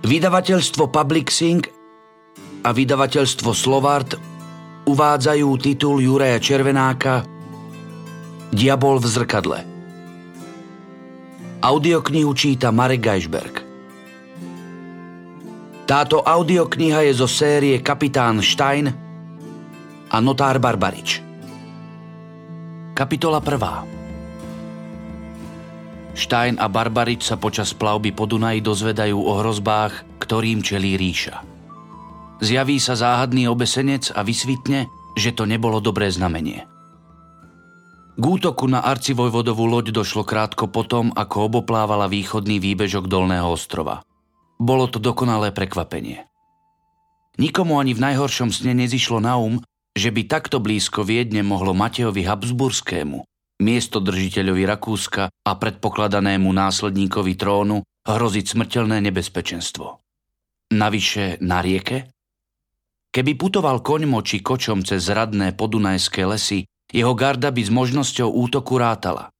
Vydavateľstvo Publixing a vydavateľstvo Slovart uvádzajú titul Juraja Červenáka Diabol v zrkadle. Audioknihu číta Marek Geisberg. Táto audiokniha je zo série Kapitán Stein a Notár Barbarič. Kapitola 1. Stein a Barbarič sa počas plavby po Dunaji dozvedajú o hrozbách, ktorým čelí ríša. Zjaví sa záhadný obesenec a vysvitne, že to nebolo dobré znamenie. K útoku na arcivojvodovú loď došlo krátko potom, ako oboplávala východný výbežok Dolného ostrova. Bolo to dokonalé prekvapenie. Nikomu ani v najhoršom sne nezišlo na um, že by takto blízko Viedne mohlo Matejovi Habsburskému, miestodržiteľovi Rakúska a predpokladanému následníkovi trónu hroziť smrteľné nebezpečenstvo. Navyše na rieke? Keby putoval koňmo či kočom cez radné podunajské lesy, jeho garda by s možnosťou útoku rátala.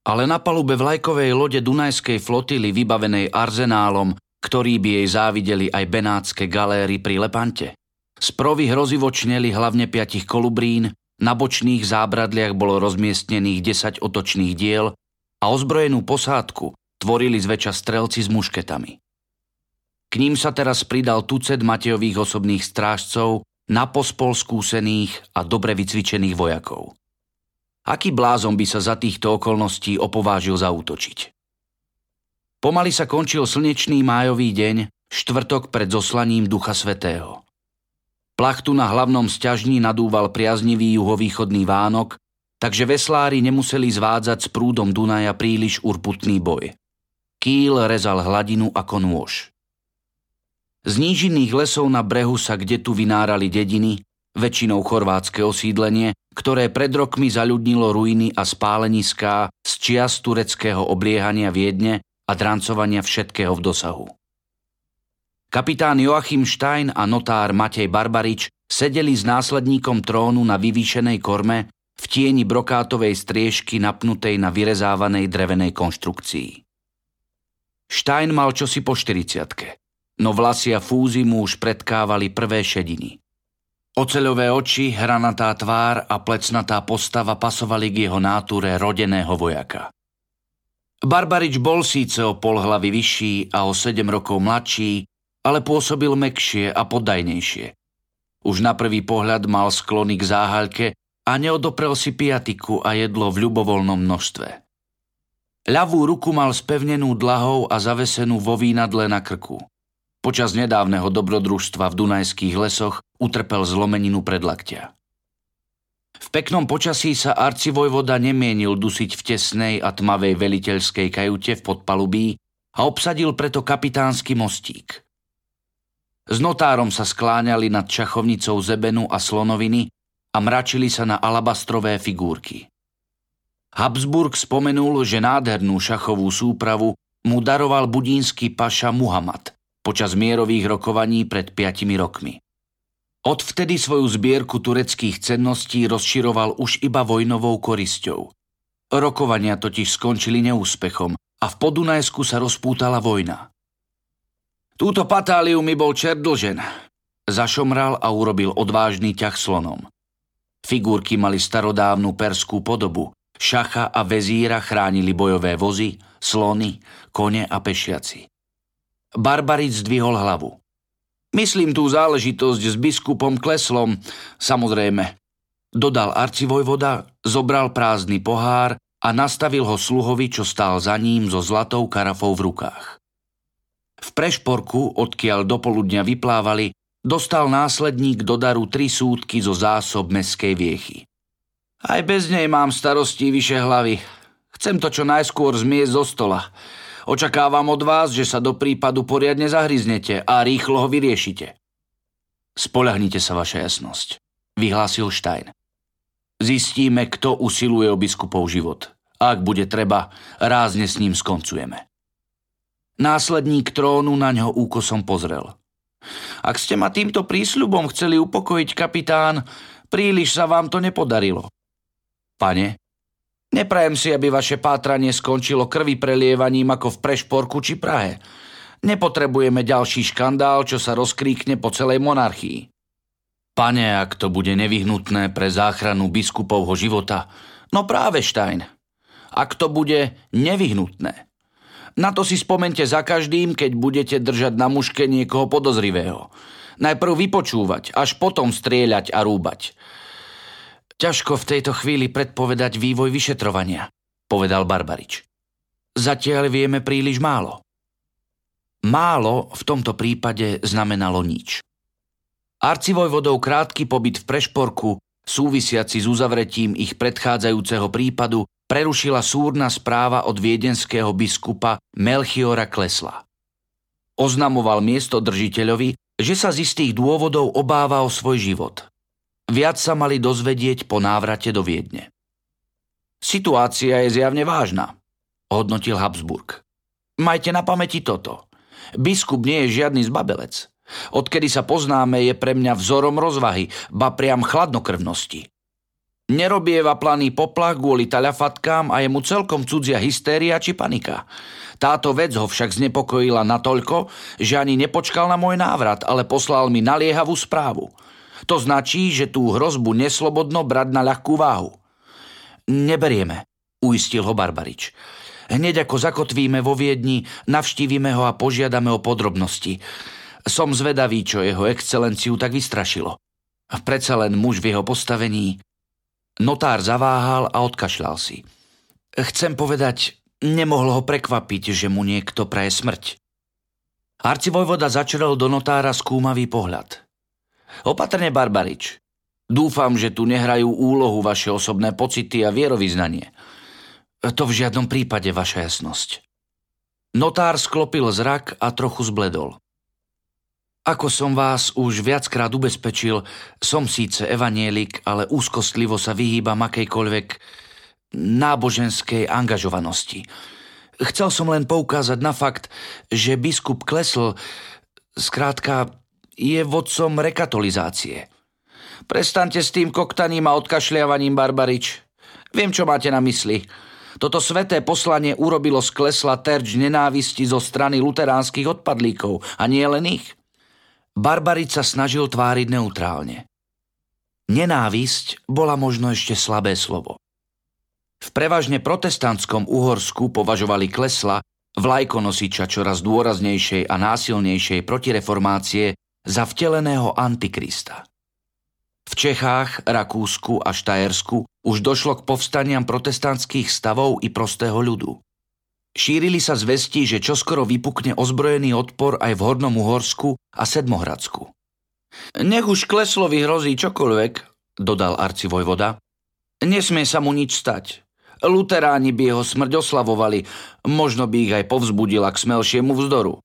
Ale na palube vlajkovej lode Dunajskej flotily vybavenej arzenálom, ktorý by jej závideli aj benátske galéry pri Lepante. Z provy hrozivo čneli hlavne piatich kolubrín, na bočných zábradliach bolo rozmiestnených 10 otočných diel a ozbrojenú posádku tvorili zväčša strelci s mušketami. K ním sa teraz pridal tucet Matejových osobných strážcov na pospol skúsených a dobre vycvičených vojakov. Aký blázon by sa za týchto okolností opovážil zautočiť? Pomaly sa končil slnečný májový deň, štvrtok pred zoslaním Ducha Svetého. Plachtu na hlavnom sťažní nadúval priaznivý juhovýchodný vánok, takže veslári nemuseli zvádzať s prúdom Dunaja príliš urputný boj. Kýl rezal hladinu ako nôž. Z nížinných lesov na brehu sa kde tu vynárali dediny, väčšinou chorvátske osídlenie, ktoré pred rokmi zaľudnilo ruiny a spáleniská z čias tureckého obliehania Viedne a drancovania všetkého v dosahu. Kapitán Joachim Stein a notár Matej Barbarič sedeli s následníkom trónu na vyvýšenej korme v tieni brokátovej striežky napnutej na vyrezávanej drevenej konštrukcii. Stein mal čosi po 40 no vlasy a fúzy mu už predkávali prvé šediny. Oceľové oči, hranatá tvár a plecnatá postava pasovali k jeho náture rodeného vojaka. Barbarič bol síce o pol hlavy vyšší a o sedem rokov mladší, ale pôsobil mekšie a poddajnejšie. Už na prvý pohľad mal sklony k záhaľke a neodoprel si piatiku a jedlo v ľubovoľnom množstve. Ľavú ruku mal spevnenú dlahou a zavesenú vo vínadle na krku. Počas nedávneho dobrodružstva v Dunajských lesoch utrpel zlomeninu predlaktia. V peknom počasí sa arcivojvoda nemienil dusiť v tesnej a tmavej veliteľskej kajute v podpalubí a obsadil preto kapitánsky mostík. S notárom sa skláňali nad šachovnicou zebenu a slonoviny a mračili sa na alabastrové figurky. Habsburg spomenul, že nádhernú šachovú súpravu mu daroval budínsky paša Muhammad počas mierových rokovaní pred piatimi rokmi. Odvtedy svoju zbierku tureckých cenností rozširoval už iba vojnovou korisťou. Rokovania totiž skončili neúspechom a v Podunajsku sa rozpútala vojna. Túto patáliu mi bol čert dlžen. Zašomral a urobil odvážny ťah slonom. Figurky mali starodávnu perskú podobu. Šacha a vezíra chránili bojové vozy, slony, kone a pešiaci. Barbaric zdvihol hlavu. Myslím tú záležitosť s biskupom Kleslom, samozrejme. Dodal arcivojvoda, zobral prázdny pohár a nastavil ho sluhovi, čo stál za ním so zlatou karafou v rukách. V prešporku, odkiaľ do poludňa vyplávali, dostal následník do daru tri súdky zo zásob meskej viechy. Aj bez nej mám starosti vyše hlavy. Chcem to čo najskôr zmiesť zo stola. Očakávam od vás, že sa do prípadu poriadne zahryznete a rýchlo ho vyriešite. Spolahnite sa, vaša jasnosť, vyhlásil Stein. Zistíme, kto usiluje o biskupov život. Ak bude treba, rázne s ním skoncujeme. Následník trónu na ňo úkosom pozrel. Ak ste ma týmto prísľubom chceli upokojiť, kapitán, príliš sa vám to nepodarilo. Pane, Neprajem si, aby vaše pátranie skončilo krvi prelievaním ako v Prešporku či Prahe. Nepotrebujeme ďalší škandál, čo sa rozkríkne po celej monarchii. Pane, ak to bude nevyhnutné pre záchranu biskupovho života, no práve Stein. Ak to bude nevyhnutné. Na to si spomente za každým, keď budete držať na muške niekoho podozrivého. Najprv vypočúvať, až potom strieľať a rúbať. Ťažko v tejto chvíli predpovedať vývoj vyšetrovania, povedal Barbarič. Zatiaľ vieme príliš málo. Málo v tomto prípade znamenalo nič. Arcivojvodov krátky pobyt v Prešporku, súvisiaci s uzavretím ich predchádzajúceho prípadu, prerušila súrna správa od viedenského biskupa Melchiora Klesla. Oznamoval miesto držiteľovi, že sa z istých dôvodov obáva o svoj život – Viac sa mali dozvedieť po návrate do Viedne. Situácia je zjavne vážna, hodnotil Habsburg. Majte na pamäti toto. Biskup nie je žiadny zbabelec. Odkedy sa poznáme, je pre mňa vzorom rozvahy, ba priam chladnokrvnosti. Nerobieva planý poplach kvôli taľafatkám a je mu celkom cudzia hystéria či panika. Táto vec ho však znepokojila natoľko, že ani nepočkal na môj návrat, ale poslal mi naliehavú správu – to značí, že tú hrozbu neslobodno brať na ľahkú váhu. Neberieme, uistil ho Barbarič. Hneď ako zakotvíme vo Viedni, navštívime ho a požiadame o podrobnosti. Som zvedavý, čo jeho excelenciu tak vystrašilo. Predsa len muž v jeho postavení. Notár zaváhal a odkašľal si. Chcem povedať, nemohlo ho prekvapiť, že mu niekto praje smrť. Arcivojvoda začrel do notára skúmavý pohľad. Opatrne, Barbarič. Dúfam, že tu nehrajú úlohu vaše osobné pocity a vierovýznanie. To v žiadnom prípade, vaša jasnosť. Notár sklopil zrak a trochu zbledol. Ako som vás už viackrát ubezpečil, som síce evanielik, ale úzkostlivo sa vyhýbam akejkoľvek náboženskej angažovanosti. Chcel som len poukázať na fakt, že biskup Klesl, skrátka, je vodcom rekatolizácie. Prestante s tým koktaním a odkašľiavaním, Barbarič. Viem, čo máte na mysli. Toto sveté poslanie urobilo z klesla terč nenávisti zo strany luteránskych odpadlíkov a nie len ich. Barbarič sa snažil tváriť neutrálne. Nenávisť bola možno ešte slabé slovo. V prevažne protestantskom Uhorsku považovali klesla vlajkonosiča čoraz dôraznejšej a násilnejšej protireformácie za vteleného antikrista. V Čechách, Rakúsku a Štajersku už došlo k povstaniam protestantských stavov i prostého ľudu. Šírili sa zvesti, že čoskoro vypukne ozbrojený odpor aj v Hornom Uhorsku a Sedmohradsku. Nech už Kleslovi hrozí čokoľvek, dodal arcivojvoda, nesmie sa mu nič stať. Luteráni by jeho smrť oslavovali, možno by ich aj povzbudila k smelšiemu vzdoru.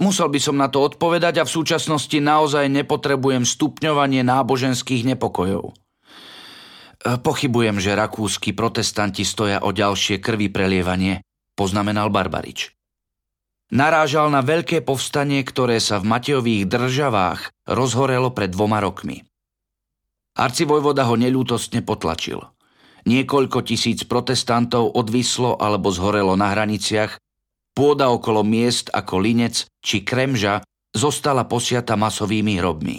Musel by som na to odpovedať a v súčasnosti naozaj nepotrebujem stupňovanie náboženských nepokojov. Pochybujem, že rakúsky protestanti stoja o ďalšie krvi prelievanie, poznamenal Barbarič. Narážal na veľké povstanie, ktoré sa v Matejových državách rozhorelo pred dvoma rokmi. Arcivojvoda ho neľútostne potlačil. Niekoľko tisíc protestantov odvislo alebo zhorelo na hraniciach Pôda okolo miest ako Linec či Kremža zostala posiata masovými hrobmi.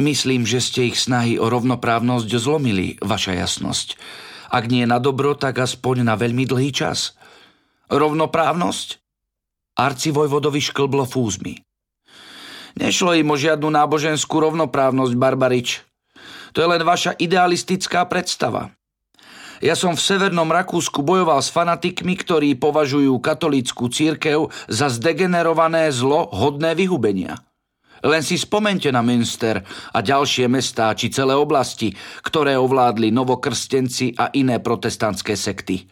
Myslím, že ste ich snahy o rovnoprávnosť zlomili, vaša jasnosť. Ak nie na dobro, tak aspoň na veľmi dlhý čas. Rovnoprávnosť? Arcivojvodovi šklblo fúzmi. Nešlo im o žiadnu náboženskú rovnoprávnosť, Barbarič. To je len vaša idealistická predstava. Ja som v Severnom Rakúsku bojoval s fanatikmi, ktorí považujú katolícku církev za zdegenerované zlo hodné vyhubenia. Len si spomente na Münster a ďalšie mestá či celé oblasti, ktoré ovládli novokrstenci a iné protestantské sekty.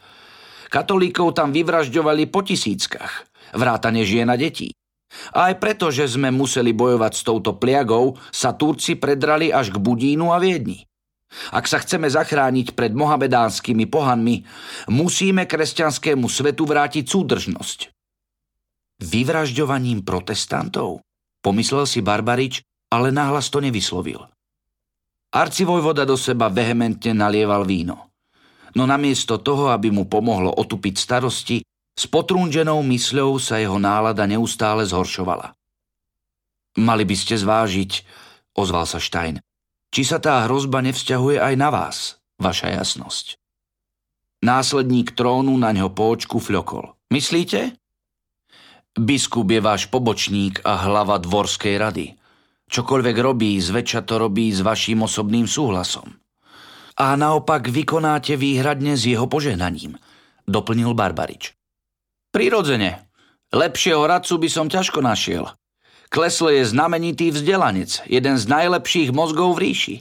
Katolíkov tam vyvražďovali po tisíckach, vrátane žien a detí. A aj preto, že sme museli bojovať s touto pliagou, sa Turci predrali až k Budínu a Viedni. Ak sa chceme zachrániť pred mohamedánskymi pohanmi, musíme kresťanskému svetu vrátiť súdržnosť. Vyvražďovaním protestantov? Pomyslel si Barbarič, ale náhlas to nevyslovil. Arcivojvoda do seba vehementne nalieval víno. No namiesto toho, aby mu pomohlo otupiť starosti, s potrúnženou mysľou sa jeho nálada neustále zhoršovala. Mali by ste zvážiť, ozval sa Stein, či sa tá hrozba nevzťahuje aj na vás, vaša jasnosť. Následník trónu na ňo po očku fľokol. Myslíte? Biskup je váš pobočník a hlava dvorskej rady. Čokoľvek robí, zväčša to robí s vaším osobným súhlasom. A naopak vykonáte výhradne s jeho požehnaním, doplnil Barbarič. Prirodzene. Lepšieho radcu by som ťažko našiel. Kleslo je znamenitý vzdelanec, jeden z najlepších mozgov v ríši.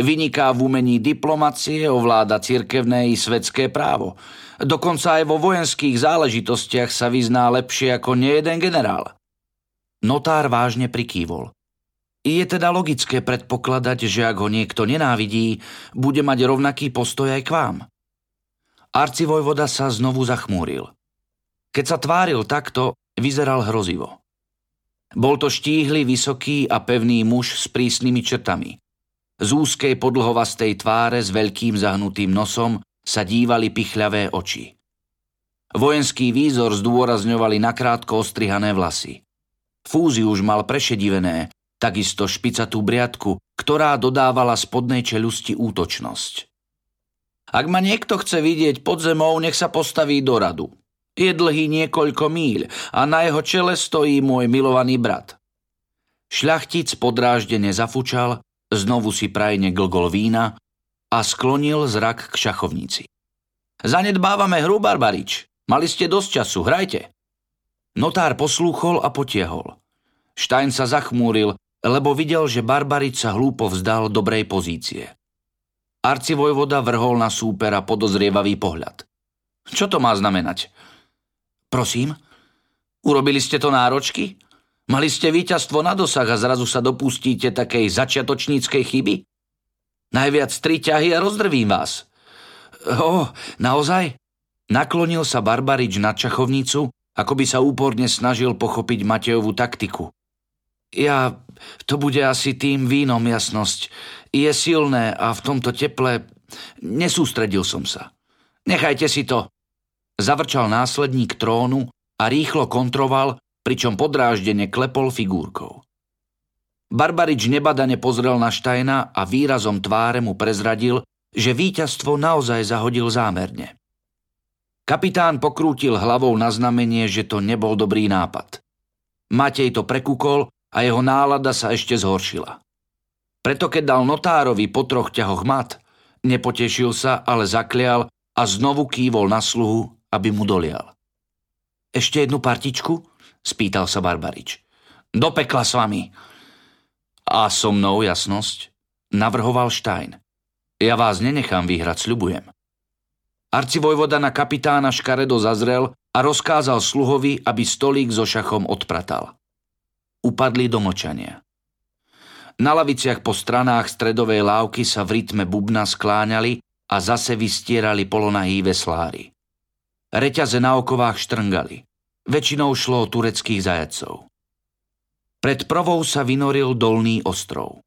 Vyniká v umení diplomacie, ovláda cirkevné i svetské právo. Dokonca aj vo vojenských záležitostiach sa vyzná lepšie ako nejeden generál. Notár vážne prikývol. Je teda logické predpokladať, že ak ho niekto nenávidí, bude mať rovnaký postoj aj k vám. Arcivojvoda sa znovu zachmúril. Keď sa tváril takto, vyzeral hrozivo. Bol to štíhly, vysoký a pevný muž s prísnymi črtami. Z úzkej podlhovastej tváre s veľkým zahnutým nosom sa dívali pichľavé oči. Vojenský výzor zdôrazňovali nakrátko ostrihané vlasy. Fúzi už mal prešedivené, takisto špicatú briadku, ktorá dodávala spodnej čelusti útočnosť. Ak ma niekto chce vidieť pod zemou, nech sa postaví do radu, je dlhý niekoľko míľ a na jeho čele stojí môj milovaný brat. Šľachtic podráždene zafučal, znovu si prajne glgol vína a sklonil zrak k šachovnici. Zanedbávame hru, Barbarič. Mali ste dosť času, hrajte. Notár poslúchol a potiehol. Štajn sa zachmúril, lebo videl, že Barbarič sa hlúpo vzdal dobrej pozície. Arcivojvoda vrhol na súpera podozrievavý pohľad. Čo to má znamenať? Prosím? Urobili ste to náročky? Mali ste víťazstvo na dosah a zrazu sa dopustíte takej začiatočníckej chyby? Najviac tri ťahy a rozdrvím vás. O, naozaj? Naklonil sa Barbarič na čachovnicu, ako by sa úporne snažil pochopiť Matejovú taktiku. Ja, to bude asi tým vínom jasnosť. Je silné a v tomto teple nesústredil som sa. Nechajte si to, Zavrčal následník trónu a rýchlo kontroval, pričom podráždene klepol figúrkou. Barbarič nebadane pozrel na Štajna a výrazom tváre mu prezradil, že víťazstvo naozaj zahodil zámerne. Kapitán pokrútil hlavou na znamenie, že to nebol dobrý nápad. Matej to prekúkol a jeho nálada sa ešte zhoršila. Preto keď dal notárovi po troch ťahoch mat, nepotešil sa, ale zaklial a znovu kývol na sluhu, aby mu dolial. Ešte jednu partičku? spýtal sa Barbarič. Do pekla s vami. A so mnou, jasnosť, navrhoval Stein. Ja vás nenechám vyhrať, sľubujem. Arcivojvoda na kapitána škaredo zazrel a rozkázal sluhovi, aby stolík so šachom odpratal. Upadli do močania. Na laviciach po stranách stredovej lávky sa v rytme bubna skláňali a zase vystierali polonahý veslári. Reťaze na okovách štrngali. Väčšinou šlo o tureckých zajacov. Pred prvou sa vynoril dolný ostrov.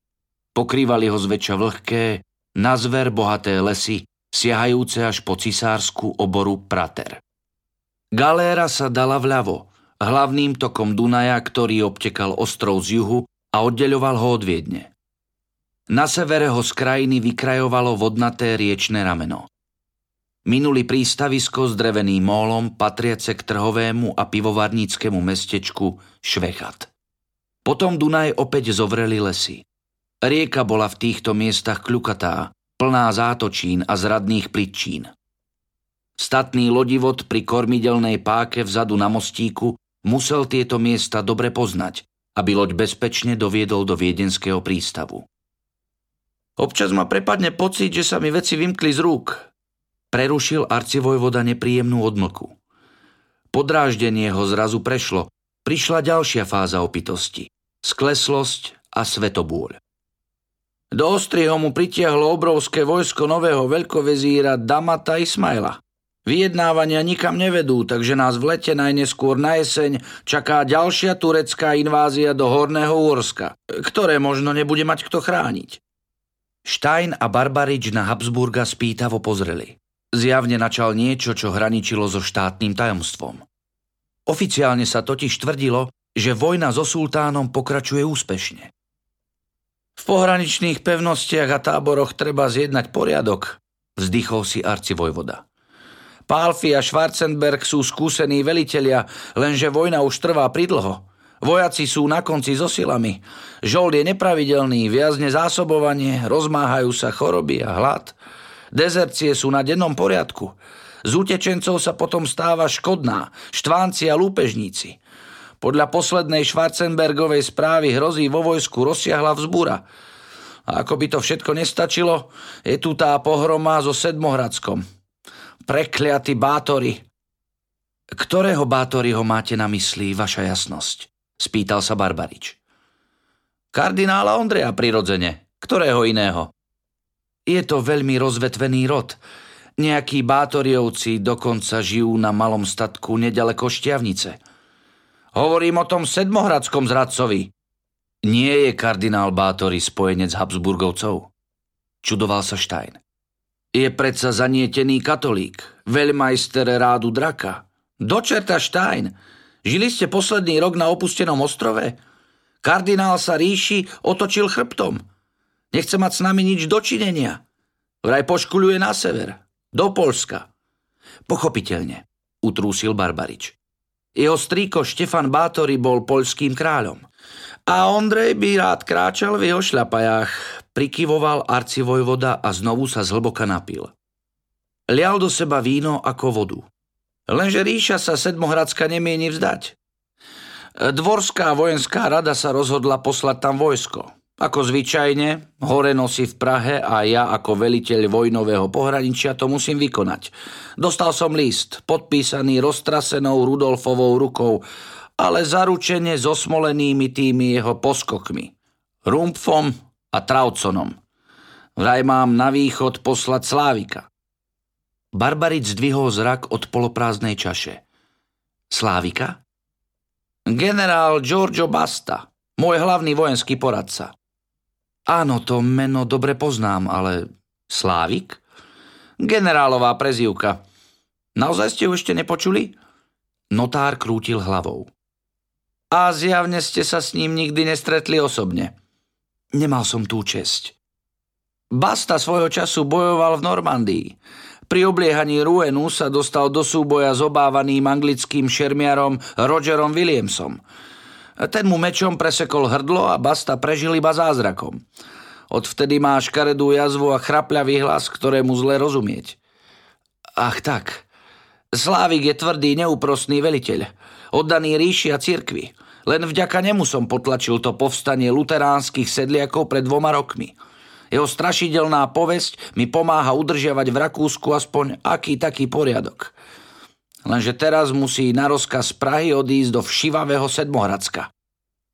Pokrývali ho zväčša vlhké, na zver bohaté lesy, siahajúce až po cisársku oboru Prater. Galéra sa dala vľavo, hlavným tokom Dunaja, ktorý obtekal ostrov z juhu a oddeľoval ho od Viedne. Na severe ho z krajiny vykrajovalo vodnaté riečne rameno. Minuli prístavisko s dreveným mólom patriace k trhovému a pivovarníckému mestečku Švechat. Potom Dunaj opäť zovreli lesy. Rieka bola v týchto miestach kľukatá, plná zátočín a zradných plitčín. Statný lodivod pri kormidelnej páke vzadu na mostíku musel tieto miesta dobre poznať, aby loď bezpečne doviedol do viedenského prístavu. Občas ma prepadne pocit, že sa mi veci vymkli z rúk, Prerušil arcivojvoda nepríjemnú odmlku. Podráždenie ho zrazu prešlo. Prišla ďalšia fáza opitosti. Skleslosť a svetobôľ. Do Ostrieho mu pritiahlo obrovské vojsko nového veľkovezíra Damata Ismaila. Vyjednávania nikam nevedú, takže nás v lete najneskôr na jeseň čaká ďalšia turecká invázia do Horného Úrska, ktoré možno nebude mať kto chrániť. Stein a Barbarič na Habsburga spýtavo pozreli. Zjavne načal niečo, čo hraničilo so štátnym tajomstvom. Oficiálne sa totiž tvrdilo, že vojna so sultánom pokračuje úspešne. V pohraničných pevnostiach a táboroch treba zjednať poriadok, vzdychol si arcivojvoda. Pálfi a Schwarzenberg sú skúsení velitelia, lenže vojna už trvá pridlho. Vojaci sú na konci so silami. Žold je nepravidelný, viazne zásobovanie, rozmáhajú sa choroby a hlad. Dezercie sú na dennom poriadku. Z utečencov sa potom stáva škodná, štvánci a lúpežníci. Podľa poslednej Schwarzenbergovej správy hrozí vo vojsku rozsiahla vzbúra. A ako by to všetko nestačilo, je tu tá pohroma so Sedmohradskom. Prekliatí bátory. Ktorého bátory ho máte na mysli, vaša jasnosť? Spýtal sa Barbarič. Kardinála Ondreja prirodzene. Ktorého iného? Je to veľmi rozvetvený rod. Nejakí bátoriovci dokonca žijú na malom statku nedaleko Šťavnice. Hovorím o tom sedmohradskom zradcovi. Nie je kardinál Bátory spojenec Habsburgovcov. Čudoval sa Stein. Je predsa zanietený katolík, veľmajster rádu draka. Dočerta Stein, žili ste posledný rok na opustenom ostrove? Kardinál sa ríši otočil chrbtom. Nechce mať s nami nič dočinenia. Vraj poškuluje na sever. Do Polska. Pochopiteľne, utrúsil Barbarič. Jeho strýko Štefan Bátory bol poľským kráľom. A Ondrej by rád kráčal v jeho šľapajách, prikyvoval arcivojvoda a znovu sa zhlboka napil. Lial do seba víno ako vodu. Lenže ríša sa Sedmohradská nemieni vzdať. Dvorská vojenská rada sa rozhodla poslať tam vojsko. Ako zvyčajne, hore nosí v Prahe a ja ako veliteľ vojnového pohraničia to musím vykonať. Dostal som list, podpísaný roztrasenou Rudolfovou rukou, ale zaručene so smolenými tými jeho poskokmi. Rumpfom a Trauconom. Vraj mám na východ poslať Slávika. Barbaric zdvihol zrak od poloprázdnej čaše. Slávika? Generál Giorgio Basta, môj hlavný vojenský poradca. Áno, to meno dobre poznám, ale Slávik? Generálová prezývka. Naozaj ste ho ešte nepočuli? Notár krútil hlavou. A zjavne ste sa s ním nikdy nestretli osobne. Nemal som tú česť. Basta svojho času bojoval v Normandii. Pri obliehaní Ruenu sa dostal do súboja s obávaným anglickým šermiarom Rogerom Williamsom – ten mu mečom presekol hrdlo a Basta prežil iba zázrakom. Odvtedy má škaredú jazvu a chrapľavý hlas, ktorému zle rozumieť. Ach tak. Slávik je tvrdý, neúprostný veliteľ. Oddaný ríši a cirkvi. Len vďaka nemu som potlačil to povstanie luteránskych sedliakov pred dvoma rokmi. Jeho strašidelná povesť mi pomáha udržiavať v Rakúsku aspoň aký taký poriadok. Lenže teraz musí na rozkaz Prahy odísť do všivavého Sedmohradska.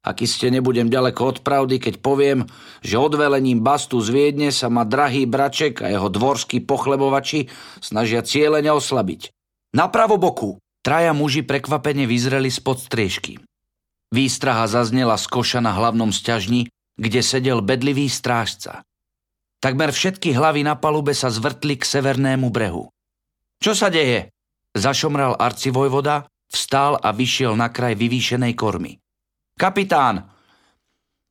Aký ste nebudem ďaleko od pravdy, keď poviem, že odvelením bastu z Viedne sa ma drahý braček a jeho dvorskí pochlebovači snažia cieľene oslabiť. Na pravoboku traja muži prekvapene vyzreli spod striežky. Výstraha zaznela z koša na hlavnom sťažni, kde sedel bedlivý strážca. Takmer všetky hlavy na palube sa zvrtli k severnému brehu. Čo sa deje? Zašomral arcivojvoda, vstal a vyšiel na kraj vyvýšenej kormy. Kapitán!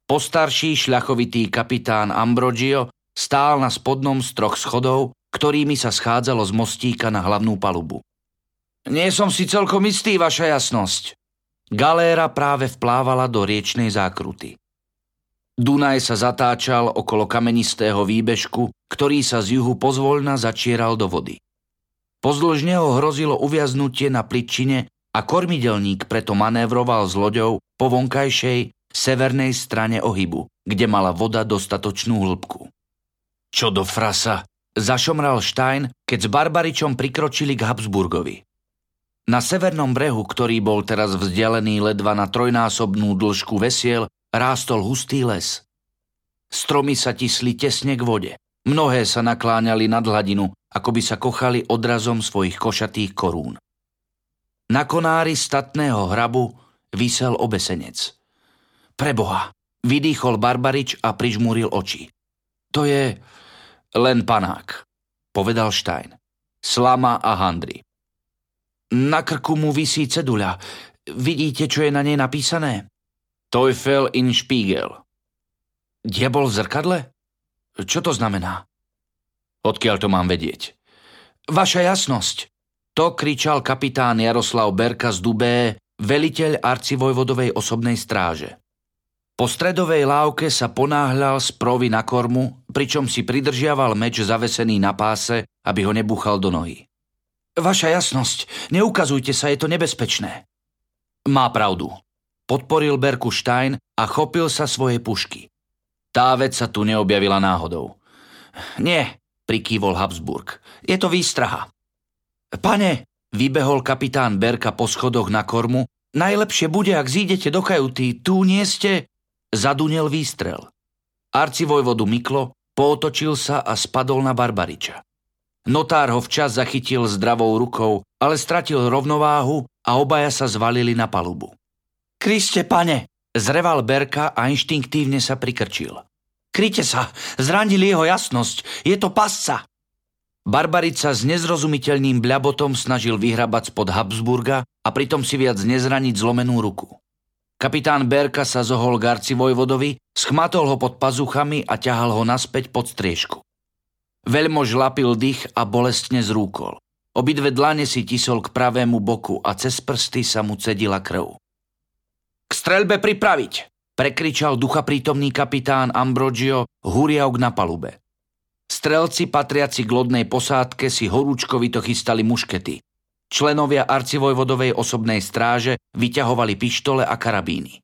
Postarší šľachovitý kapitán Ambrogio stál na spodnom z troch schodov, ktorými sa schádzalo z mostíka na hlavnú palubu. Nie som si celkom istý, vaša jasnosť. Galéra práve vplávala do riečnej zákruty. Dunaj sa zatáčal okolo kamenistého výbežku, ktorý sa z juhu pozvoľna začieral do vody. Pozdĺž neho hrozilo uviaznutie na pličine a kormidelník preto manévroval s loďou po vonkajšej severnej strane ohybu, kde mala voda dostatočnú hĺbku. Čo do frasa, zašomral Stein, keď s Barbaričom prikročili k Habsburgovi. Na severnom brehu, ktorý bol teraz vzdialený ledva na trojnásobnú dĺžku vesiel, rástol hustý les. Stromy sa tisli tesne k vode. Mnohé sa nakláňali nad hladinu, ako by sa kochali odrazom svojich košatých korún. Na konári statného hrabu vysel obesenec. Preboha, vydýchol Barbarič a prižmúril oči. To je len panák, povedal Stein. slama a handry. Na krku mu visí ceduľa. Vidíte, čo je na nej napísané? Teufel in Spiegel. Diabol v zrkadle? Čo to znamená? Odkiaľ to mám vedieť? Vaša jasnosť. To kričal kapitán Jaroslav Berka z Dubé, veliteľ arcivojvodovej osobnej stráže. Po stredovej lávke sa ponáhľal z provy na kormu, pričom si pridržiaval meč zavesený na páse, aby ho nebúchal do nohy. Vaša jasnosť, neukazujte sa, je to nebezpečné. Má pravdu. Podporil Berku Stein a chopil sa svojej pušky. Tá vec sa tu neobjavila náhodou. Nie, prikývol Habsburg. Je to výstraha. Pane, vybehol kapitán Berka po schodoch na kormu, najlepšie bude, ak zídete do kajuty, tu nie ste... Zadunel výstrel. Arcivojvodu Miklo pootočil sa a spadol na Barbariča. Notár ho včas zachytil zdravou rukou, ale stratil rovnováhu a obaja sa zvalili na palubu. Kriste, pane! Zreval Berka a inštinktívne sa prikrčil. Kryte sa, zranili jeho jasnosť, je to pasca! Barbarica s nezrozumiteľným bľabotom snažil vyhrabať spod Habsburga a pritom si viac nezraniť zlomenú ruku. Kapitán Berka sa zohol Garci Vojvodovi, schmatol ho pod pazuchami a ťahal ho naspäť pod striežku. Veľmo žlapil dých a bolestne zrúkol. Obidve dlane si tisol k pravému boku a cez prsty sa mu cedila krv. K strelbe pripraviť! prekričal ducha prítomný kapitán Ambrogio huriauk na palube. Strelci patriaci k lodnej posádke si horúčkovito chystali muškety. Členovia arcivojvodovej osobnej stráže vyťahovali pištole a karabíny.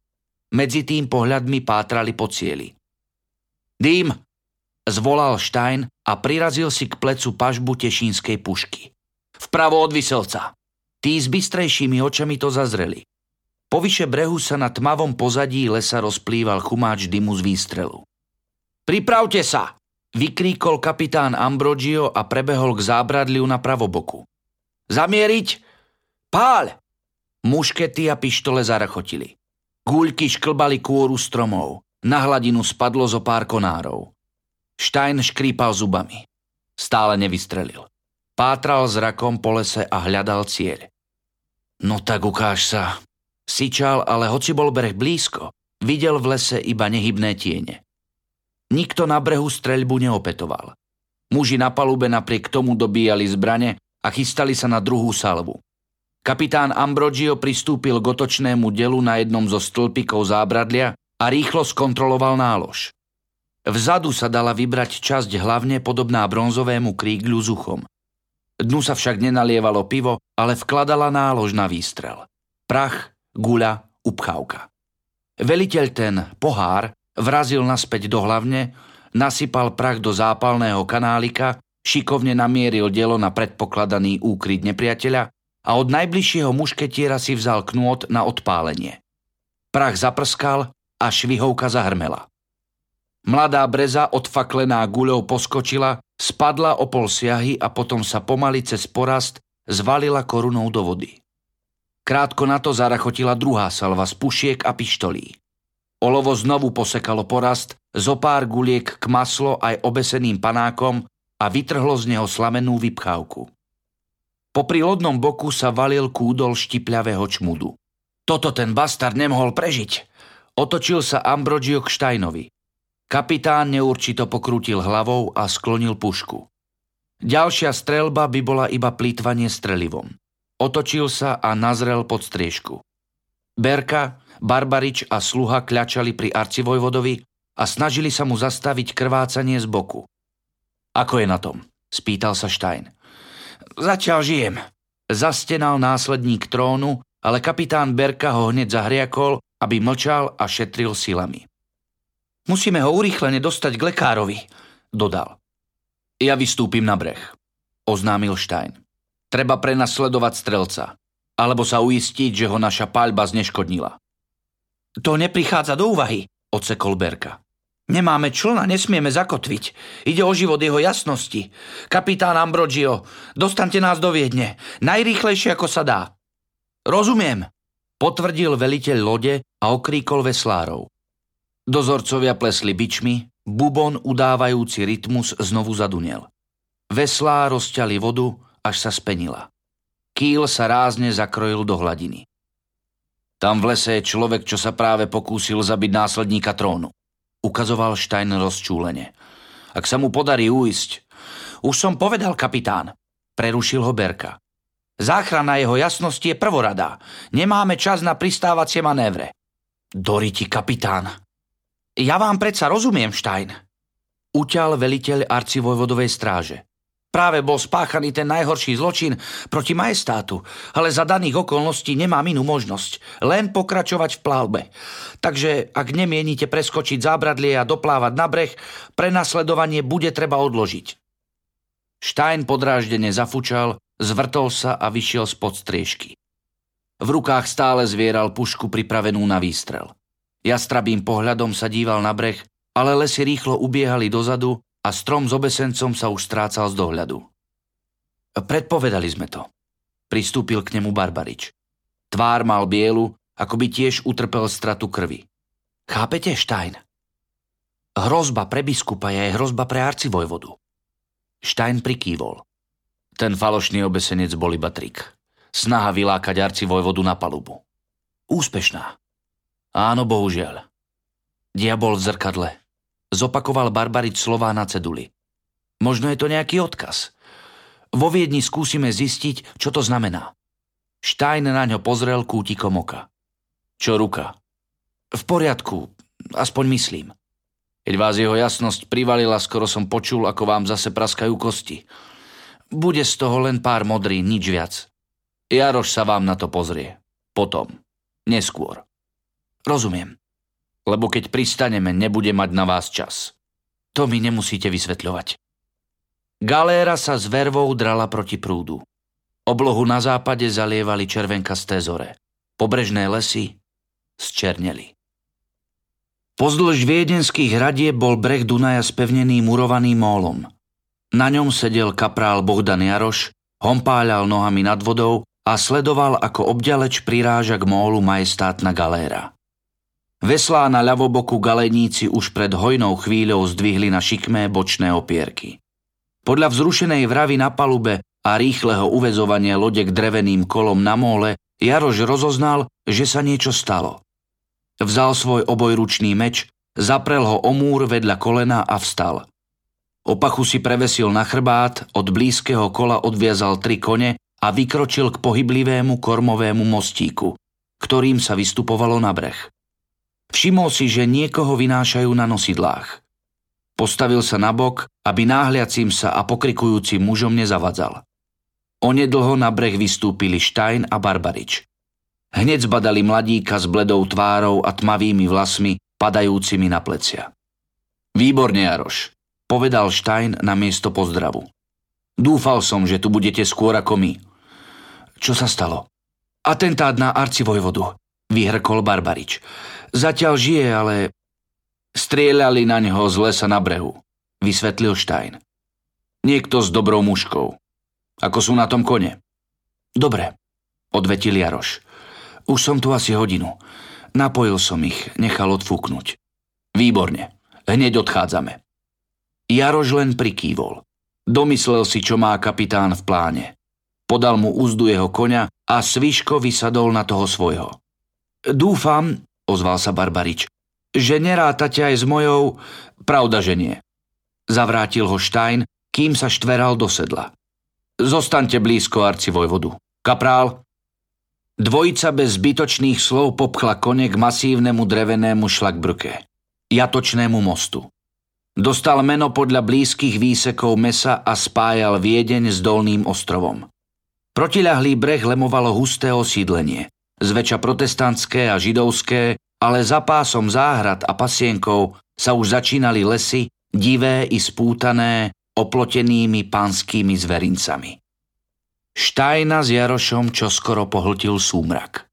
Medzi tým pohľadmi pátrali po cieli. Dým! Zvolal Stein a prirazil si k plecu pažbu tešínskej pušky. Vpravo od vyselca. Tí s bystrejšími očami to zazreli. Povyše brehu sa na tmavom pozadí lesa rozplýval chumáč dymu z výstrelu. Pripravte sa! Vykríkol kapitán Ambrogio a prebehol k zábradliu na pravoboku. Zamieriť? Páľ! Muškety a pištole zarachotili. Guľky šklbali kôru stromov. Na hladinu spadlo zo pár konárov. Stein škrípal zubami. Stále nevystrelil. Pátral zrakom po lese a hľadal cieľ. No tak ukáž sa. Sičal, ale hoci bol breh blízko, videl v lese iba nehybné tiene. Nikto na brehu streľbu neopetoval. Muži na palube napriek tomu dobíjali zbrane a chystali sa na druhú salvu. Kapitán Ambrogio pristúpil k otočnému delu na jednom zo stĺpikov zábradlia a rýchlo skontroloval nálož. Vzadu sa dala vybrať časť hlavne podobná bronzovému krígľu s uchom. Dnu sa však nenalievalo pivo, ale vkladala nálož na výstrel. Prach, guľa, upchávka. Veliteľ ten, pohár, vrazil naspäť do hlavne, nasypal prach do zápalného kanálika šikovne namieril dielo na predpokladaný úkryt nepriateľa a od najbližšieho mušketiera si vzal knôt na odpálenie. Prach zaprskal a švihovka zahrmela. Mladá breza odfaklená guľou poskočila, spadla o pol siahy a potom sa pomaly cez porast zvalila korunou do vody. Krátko na to zarachotila druhá salva z pušiek a pištolí. Olovo znovu posekalo porast, zo pár guliek k maslo aj obeseným panákom a vytrhlo z neho slamenú vypchávku. Popri lodnom boku sa valil kúdol štipľavého čmudu. Toto ten bastard nemohol prežiť. Otočil sa Ambrogio k Štajnovi. Kapitán neurčito pokrútil hlavou a sklonil pušku. Ďalšia strelba by bola iba plýtvanie strelivom. Otočil sa a nazrel pod striežku. Berka, Barbarič a sluha kľačali pri arcivojvodovi a snažili sa mu zastaviť krvácanie z boku. Ako je na tom? Spýtal sa Stein. Zatiaľ žijem. Zastenal následník trónu, ale kapitán Berka ho hneď zahriakol, aby mlčal a šetril silami. Musíme ho urýchlene dostať k lekárovi, dodal. Ja vystúpim na breh, oznámil Stein. Treba prenasledovať strelca, alebo sa uistiť, že ho naša paľba zneškodnila. To neprichádza do úvahy, odsekol Berka. Nemáme člna, nesmieme zakotviť. Ide o život jeho jasnosti. Kapitán Ambrogio, dostante nás do Viedne. Najrýchlejšie, ako sa dá. Rozumiem, potvrdil veliteľ lode a okríkol veslárov. Dozorcovia plesli bičmi, bubon udávajúci rytmus znovu zadunel. Veslá rozťali vodu až sa spenila. Kýl sa rázne zakrojil do hladiny. Tam v lese je človek, čo sa práve pokúsil zabiť následníka trónu. Ukazoval Stein rozčúlene. Ak sa mu podarí uísť. Už som povedal, kapitán. Prerušil ho Berka. Záchrana jeho jasnosti je prvoradá. Nemáme čas na pristávacie manévre. Doriti, kapitán. Ja vám predsa rozumiem, Stein. Uťal veliteľ arcivojvodovej stráže. Práve bol spáchaný ten najhorší zločin proti majestátu, ale za daných okolností nemám inú možnosť, len pokračovať v plavbe. Takže ak nemienite preskočiť zábradlie a doplávať na breh, prenasledovanie bude treba odložiť. Stein podráždene zafučal, zvrtol sa a vyšiel spod striežky. V rukách stále zvieral pušku pripravenú na výstrel. Jastrabým pohľadom sa díval na breh, ale lesy rýchlo ubiehali dozadu a strom s obesencom sa už strácal z dohľadu. Predpovedali sme to. Pristúpil k nemu Barbarič. Tvár mal bielu, ako by tiež utrpel stratu krvi. Chápete, Stein? Hrozba pre biskupa je hrozba pre arcivojvodu. Stein prikývol. Ten falošný obesenec bol iba trik. Snaha vylákať arcivojvodu na palubu. Úspešná. Áno, bohužiaľ. Diabol v zrkadle zopakoval Barbarič slová na ceduli. Možno je to nejaký odkaz. Vo Viedni skúsime zistiť, čo to znamená. Stein na ňo pozrel kútikom oka. Čo ruka? V poriadku, aspoň myslím. Keď vás jeho jasnosť privalila, skoro som počul, ako vám zase praskajú kosti. Bude z toho len pár modrí, nič viac. Jaroš sa vám na to pozrie. Potom. Neskôr. Rozumiem lebo keď pristaneme, nebude mať na vás čas. To mi nemusíte vysvetľovať. Galéra sa s vervou drala proti prúdu. Oblohu na západe zalievali červenkasté zore. Pobrežné lesy zčerneli. Pozdĺž viedenských hradie bol breh Dunaja spevnený murovaným mólom. Na ňom sedel kaprál Bohdan Jaroš, hompáľal nohami nad vodou a sledoval, ako obďaleč priráža k mólu majestátna galéra. Veslá na ľavoboku galeníci už pred hojnou chvíľou zdvihli na šikmé bočné opierky. Podľa vzrušenej vravy na palube a rýchleho uvezovania lode k dreveným kolom na móle Jaroš rozoznal, že sa niečo stalo. Vzal svoj obojručný meč, zaprel ho o múr vedľa kolena a vstal. Opachu si prevesil na chrbát, od blízkeho kola odviazal tri kone a vykročil k pohyblivému kormovému mostíku, ktorým sa vystupovalo na breh. Všimol si, že niekoho vynášajú na nosidlách. Postavil sa na bok, aby náhliacím sa a pokrikujúcim mužom nezavadzal. Onedlho na breh vystúpili Stein a Barbarič. Hneď zbadali mladíka s bledou tvárou a tmavými vlasmi padajúcimi na plecia. Výborne, Jaroš, povedal Stein na miesto pozdravu. Dúfal som, že tu budete skôr ako my. Čo sa stalo? Atentát na arcivojvodu, vyhrkol Barbarič. Zatiaľ žije, ale strieľali na neho z lesa na brehu, vysvetlil Stein. Niekto s dobrou muškou. Ako sú na tom kone? Dobre, odvetil Jaroš. Už som tu asi hodinu. Napojil som ich, nechal odfúknuť. Výborne, hneď odchádzame. Jaroš len prikývol. Domyslel si, čo má kapitán v pláne. Podal mu úzdu jeho koňa a sviško vysadol na toho svojho. Dúfam, ozval sa Barbarič. Že nerátate aj s mojou... Pravda, že nie. Zavrátil ho Stein, kým sa štveral do sedla. Zostaňte blízko arcivojvodu. Kaprál? Dvojica bez zbytočných slov popchla kone k masívnemu drevenému šlakbrke, jatočnému mostu. Dostal meno podľa blízkych výsekov mesa a spájal Viedeň s Dolným ostrovom. Protiľahlý breh lemovalo husté osídlenie zväčša protestantské a židovské, ale za pásom záhrad a pasienkov sa už začínali lesy, divé i spútané, oplotenými pánskymi zverincami. Štajna s Jarošom čoskoro pohltil súmrak.